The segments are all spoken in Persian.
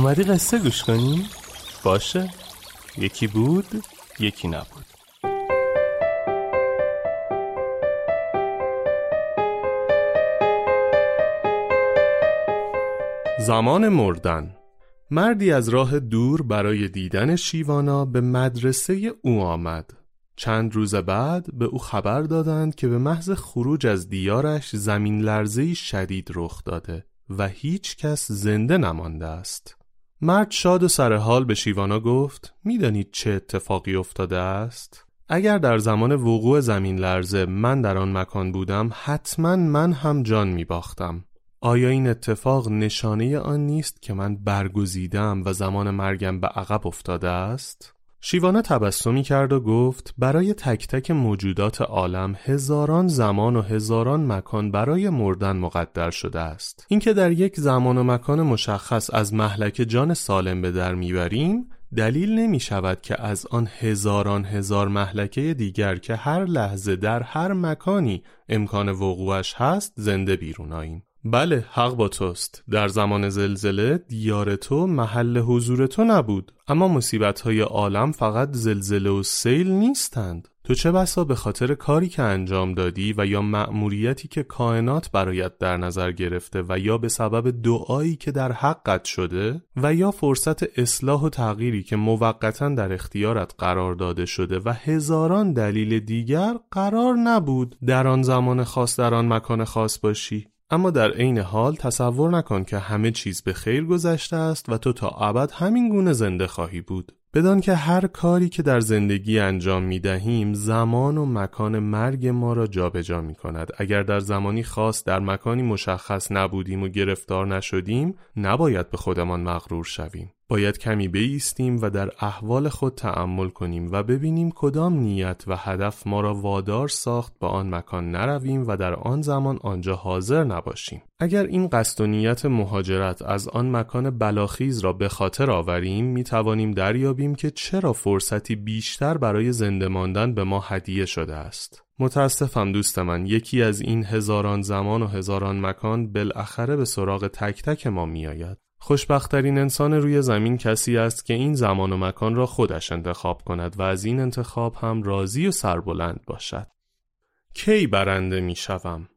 اومدی قصه گوش کنی؟ باشه. یکی بود یکی نبود. زمان مردن. مردی از راه دور برای دیدن شیوانا به مدرسه او آمد. چند روز بعد به او خبر دادند که به محض خروج از دیارش زمین لرزه شدید رخ داده و هیچ کس زنده نمانده است. مرد شاد و سرحال به شیوانا گفت می‌دانید چه اتفاقی افتاده است؟ اگر در زمان وقوع زمین لرزه من در آن مکان بودم حتما من هم جان می باختم. آیا این اتفاق نشانه آن نیست که من برگزیدم و زمان مرگم به عقب افتاده است؟ شیوانا تبسمی کرد و گفت برای تک تک موجودات عالم هزاران زمان و هزاران مکان برای مردن مقدر شده است. اینکه در یک زمان و مکان مشخص از محلک جان سالم به در می‌بریم دلیل نمی شود که از آن هزاران هزار محلکه دیگر که هر لحظه در هر مکانی امکان وقوعش هست زنده بیرون آییم بله حق با توست. در زمان زلزله دیار تو محل حضور تو نبود. اما مصیبت های عالم فقط زلزله و سیل نیستند. تو چه بسا به خاطر کاری که انجام دادی و یا مأموریتی که کائنات برایت در نظر گرفته و یا به سبب دعایی که در حقت شده و یا فرصت اصلاح و تغییری که موقتا در اختیارت قرار داده شده و هزاران دلیل دیگر قرار نبود در آن زمان خاص در آن مکان خاص باشی. اما در عین حال تصور نکن که همه چیز به خیر گذشته است و تو تا ابد همین گونه زنده خواهی بود. بدان که هر کاری که در زندگی انجام می دهیم زمان و مکان مرگ ما را جابجا جا می کند. اگر در زمانی خاص در مکانی مشخص نبودیم و گرفتار نشدیم نباید به خودمان مغرور شویم. باید کمی بیستیم و در احوال خود تعمل کنیم و ببینیم کدام نیت و هدف ما را وادار ساخت با آن مکان نرویم و در آن زمان آنجا حاضر نباشیم. اگر این قصد و نیت مهاجرت از آن مکان بلاخیز را به خاطر آوریم می توانیم دریابیم که چرا فرصتی بیشتر برای زنده ماندن به ما هدیه شده است. متاسفم دوست من یکی از این هزاران زمان و هزاران مکان بالاخره به سراغ تک تک ما میآید. خوشبختترین انسان روی زمین کسی است که این زمان و مکان را خودش انتخاب کند و از این انتخاب هم راضی و سربلند باشد. کی برنده می شوم؟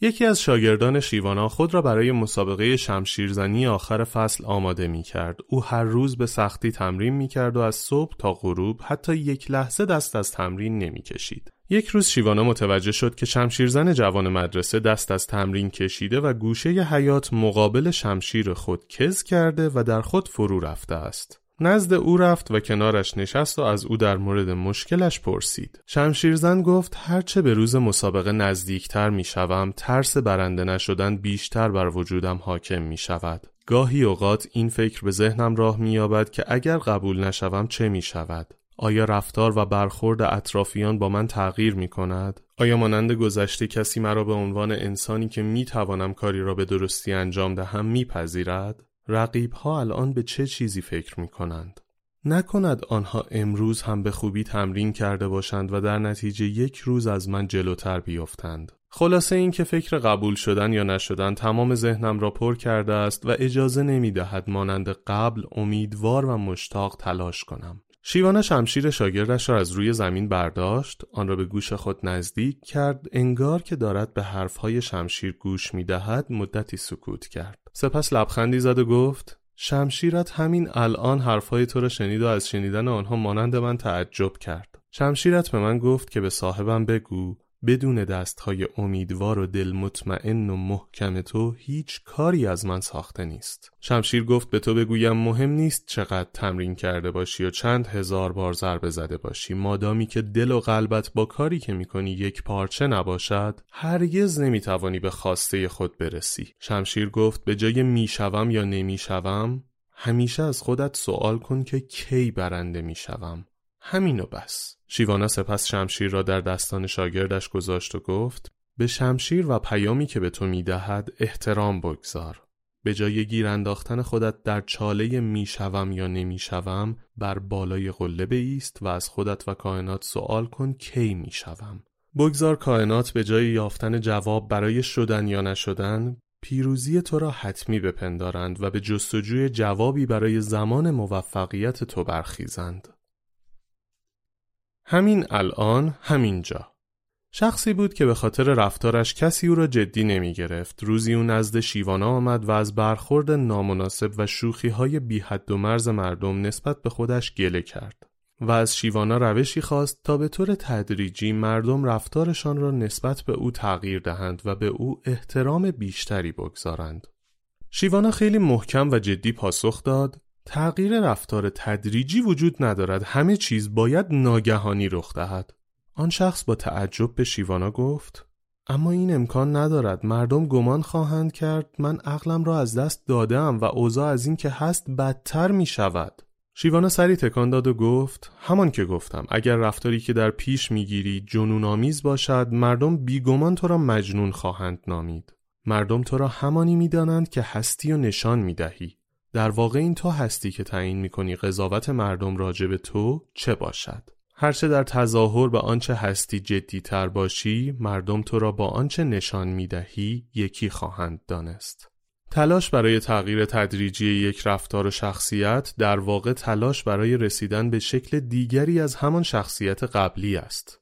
یکی از شاگردان شیوانا خود را برای مسابقه شمشیرزنی آخر فصل آماده می کرد. او هر روز به سختی تمرین می کرد و از صبح تا غروب حتی یک لحظه دست از تمرین نمی کشید. یک روز شیوانا متوجه شد که شمشیرزن جوان مدرسه دست از تمرین کشیده و گوشه حیات مقابل شمشیر خود کز کرده و در خود فرو رفته است. نزد او رفت و کنارش نشست و از او در مورد مشکلش پرسید. شمشیرزن گفت هرچه به روز مسابقه نزدیکتر می شوم ترس برنده نشدن بیشتر بر وجودم حاکم می شود. گاهی اوقات این فکر به ذهنم راه می یابد که اگر قبول نشوم چه می شود؟ آیا رفتار و برخورد اطرافیان با من تغییر می کند؟ آیا مانند گذشته کسی مرا به عنوان انسانی که می توانم کاری را به درستی انجام دهم میپذیرد؟ رقیب ها الان به چه چیزی فکر می کنند؟ نکند آنها امروز هم به خوبی تمرین کرده باشند و در نتیجه یک روز از من جلوتر بیفتند. خلاصه این که فکر قبول شدن یا نشدن تمام ذهنم را پر کرده است و اجازه نمی دهد مانند قبل امیدوار و مشتاق تلاش کنم. شیوانا شمشیر شاگردش را از روی زمین برداشت آن را به گوش خود نزدیک کرد انگار که دارد به حرفهای شمشیر گوش می دهد مدتی سکوت کرد سپس لبخندی زد و گفت شمشیرت همین الان حرفهای تو را شنید و از شنیدن آنها مانند من تعجب کرد. شمشیرت به من گفت که به صاحبم بگو بدون دستهای امیدوار و دل مطمئن و محکم تو هیچ کاری از من ساخته نیست. شمشیر گفت به تو بگویم مهم نیست چقدر تمرین کرده باشی و چند هزار بار ضربه زده باشی. مادامی که دل و قلبت با کاری که می‌کنی یک پارچه نباشد هرگز نمی‌توانی به خواسته خود برسی. شمشیر گفت به جای می‌شوم یا نمی‌شوم همیشه از خودت سوال کن که کی برنده می‌شوم. همینو بس. شیوانا سپس شمشیر را در دستان شاگردش گذاشت و گفت به شمشیر و پیامی که به تو می‌دهد احترام بگذار. به جای گیر انداختن خودت در چاله می‌شوم یا نمی‌شوم بر بالای قله بیست و از خودت و کائنات سوال کن کی می‌شوم. بگذار کائنات به جای یافتن جواب برای شدن یا نشدن پیروزی تو را حتمی بپندارند و به جستجوی جوابی برای زمان موفقیت تو برخیزند. همین الان همینجا شخصی بود که به خاطر رفتارش کسی او را جدی نمی گرفت. روزی او نزد شیوانا آمد و از برخورد نامناسب و شوخی های بی حد و مرز مردم نسبت به خودش گله کرد. و از شیوانا روشی خواست تا به طور تدریجی مردم رفتارشان را نسبت به او تغییر دهند و به او احترام بیشتری بگذارند. شیوانا خیلی محکم و جدی پاسخ داد تغییر رفتار تدریجی وجود ندارد. همه چیز باید ناگهانی رخ دهد. آن شخص با تعجب به شیوانا گفت اما این امکان ندارد. مردم گمان خواهند کرد من عقلم را از دست دادم و اوضاع از این که هست بدتر می شود شیوانا سری تکان داد و گفت همان که گفتم اگر رفتاری که در پیش می‌گیری جنون آمیز باشد مردم بیگمان تو را مجنون خواهند نامید. مردم تو را همانی می‌دانند که هستی و نشان می‌دهی. در واقع این تو هستی که تعیین می‌کنی قضاوت مردم راجع به تو چه باشد هرچه در تظاهر به آنچه هستی جدی تر باشی مردم تو را با آنچه نشان می‌دهی یکی خواهند دانست تلاش برای تغییر تدریجی یک رفتار و شخصیت در واقع تلاش برای رسیدن به شکل دیگری از همان شخصیت قبلی است.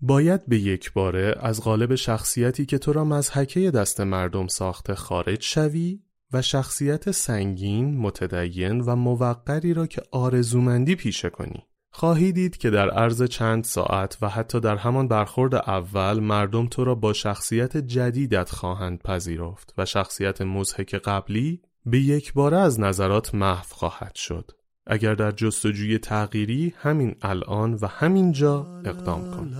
باید به یک باره از قالب شخصیتی که تو را مزحکه دست مردم ساخته خارج شوی و شخصیت سنگین، متدین و موقری را که آرزومندی پیشه کنی. خواهی دید که در عرض چند ساعت و حتی در همان برخورد اول مردم تو را با شخصیت جدیدت خواهند پذیرفت و شخصیت مزهک قبلی به یک باره از نظرات محو خواهد شد. اگر در جستجوی تغییری همین الان و همین جا اقدام کن.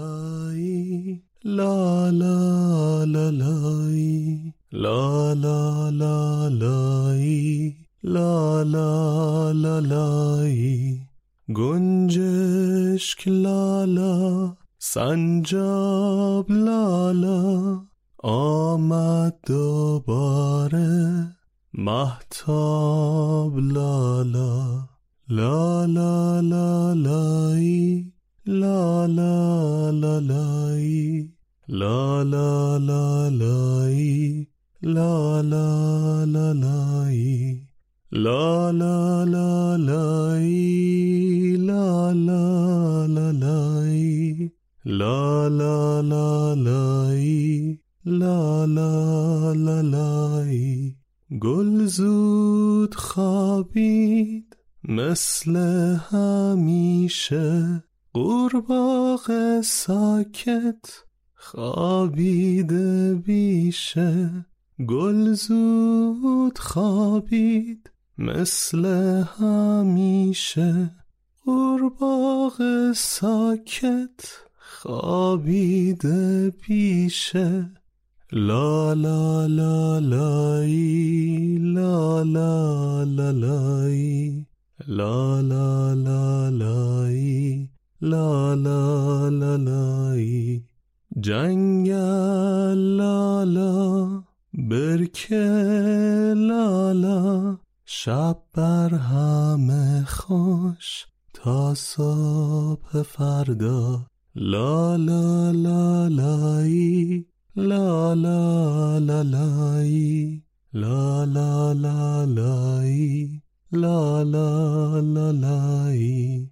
لا لا لا لای لا لا لا لای گنجشک لالا سنجاب لالا آمد دوباره محتاب لالا لالا لالایی لالا لالایی لالا لالایی لالا لالایی لا لا لا لا لا لا لای لا لا لا لای لا لا لا لای لا لا لا لای لا لا لا لای گل زود خوابید مثل همیشه قورباغه ساکت خوابیده بیشه گل زود خوابید مثل همیشه. قرباغ ساکت خوابیده پیشه. لا لا لا لای لا لا لا لای خوش تا صبح فردا. لا لا لا لای. لا لا لا لای. لا لا لا لای. لا لا لا لای.